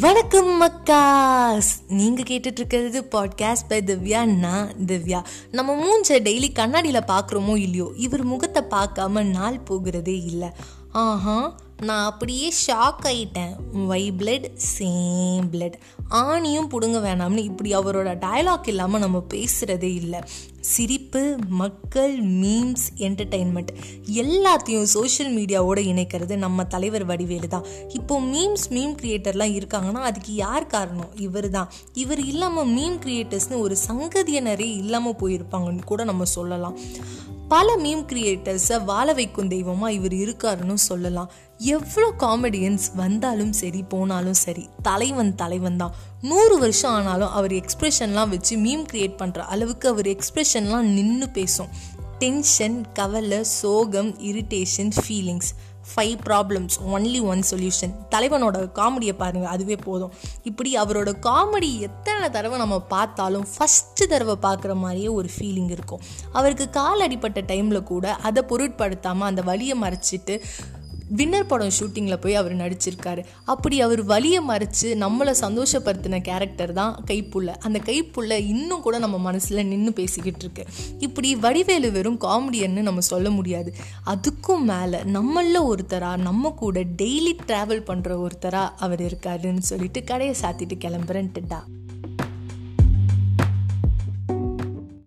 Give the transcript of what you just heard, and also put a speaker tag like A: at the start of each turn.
A: வணக்கம் மக்காஸ். நீங்கள் கேட்டுட்டு இருக்கிறது பாட்காஸ்ட் பை திவ்யா நான் திவ்யா. நம்ம மூஞ்ச டெய்லி கண்ணாடியில் பார்க்குறோமோ இல்லையோ இவர் முகத்தை பார்க்காம நாள் போகிறதே இல்லை. ஆஹா நான் அப்படியே ஷாக் ஆகிட்டேன் வை பிளட் சேம் பிளட் ஆணியும் பிடுங்க வேணாம்னு இப்படி அவரோட டயலாக் இல்லாமல் நம்ம பேசுகிறதே இல்லை. சிரிப்பு மக்கள் மீம்ஸ் என்டர்டெயின்மெண்ட் எல்லாத்தையும் சோஷியல் மீடியாவோடு இணைக்கிறது நம்ம தலைவர் வடிவேலு தான். இப்போ மீம்ஸ் மீம் கிரியேட்டர்லாம் இருக்காங்கன்னா அதுக்கு யார் காரணம்? இவர் தான் இவர் இல்லாமல் மீம் கிரியேட்டர்ஸ்னு ஒரு சங்கதியினரே இல்லாமல் போயிருப்பாங்கன்னு கூட நம்ம சொல்லலாம். பல மீம் கிரியேட்டர்ஸை வாழ வைக்கும் தெய்வமாக இவர் இருக்காருன்னு சொல்லலாம். எவ்வளோ காமெடியன்ஸ் வந்தாலும் சரி போனாலும் சரி தலைவன் தலைவன் தான். நூறு வருஷம் ஆனாலும் அவர் எக்ஸ்ப்ரெஷன்லாம் வச்சு மீம் கிரியேட் பண்ணுற அளவுக்கு அவர் எக்ஸ்ப்ரெஷன்லாம் நின்று பேசும். டென்ஷன் கவலை சோகம் irritation feelings five problems only one solution தலைவனோட காமெடியை பாருங்கள் அதுவே போதும். இப்படி அவரோட காமெடி எத்தனை தடவை நம்ம பார்த்தாலும் ஃபஸ்ட்டு தடவை பார்க்குற மாதிரியே ஒரு ஃபீலிங் இருக்கும். அவருக்கு கால் அடிப்பட்ட டைமில் கூட அதை பொருட்படுத்தாமல் அந்த வழியை மறைச்சிட்டு வின்னர் படம் ஷூட்டிங்கில் போய் அவர் நடிச்சிருக்காரு. அப்படி அவர் வழியை மறைச்சு நம்மளை சந்தோஷப்படுத்தின கேரக்டர் தான் கைப்புள்ள. அந்த கைப்புள்ள இன்னும் கூட நம்ம மனசில் நின்று பேசிக்கிட்டு இருக்கு. இப்படி வடிவேலு வெறும் காமெடியன்னு நம்ம சொல்ல முடியாது. அதுக்கும் மேலே நம்மளில் ஒருத்தராக நம்ம கூட டெய்லி ட்ராவல் பண்ணுற ஒருத்தராக அவர் இருக்காருன்னு சொல்லிட்டு கடையை சாத்திட்டு கிளம்புறேன்ட்டுடா.